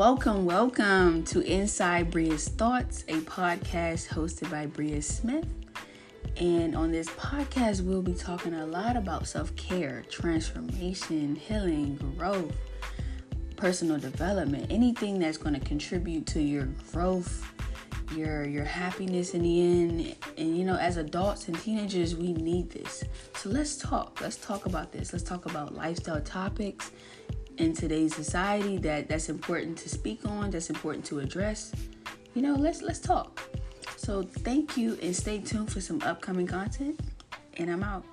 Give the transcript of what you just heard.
Welcome, welcome to Inside Bria's Thoughts, a podcast hosted by Bria Smith. And on this podcast, we'll be talking a lot about self care, transformation, healing, growth, personal development, anything that's going to contribute to your growth, your your happiness in the end. And you know, as adults and teenagers, we need this. So let's talk. Let's talk about this. Let's talk about lifestyle topics in today's society that that's important to speak on, that's important to address. You know, let's let's talk. So thank you and stay tuned for some upcoming content. And I'm out.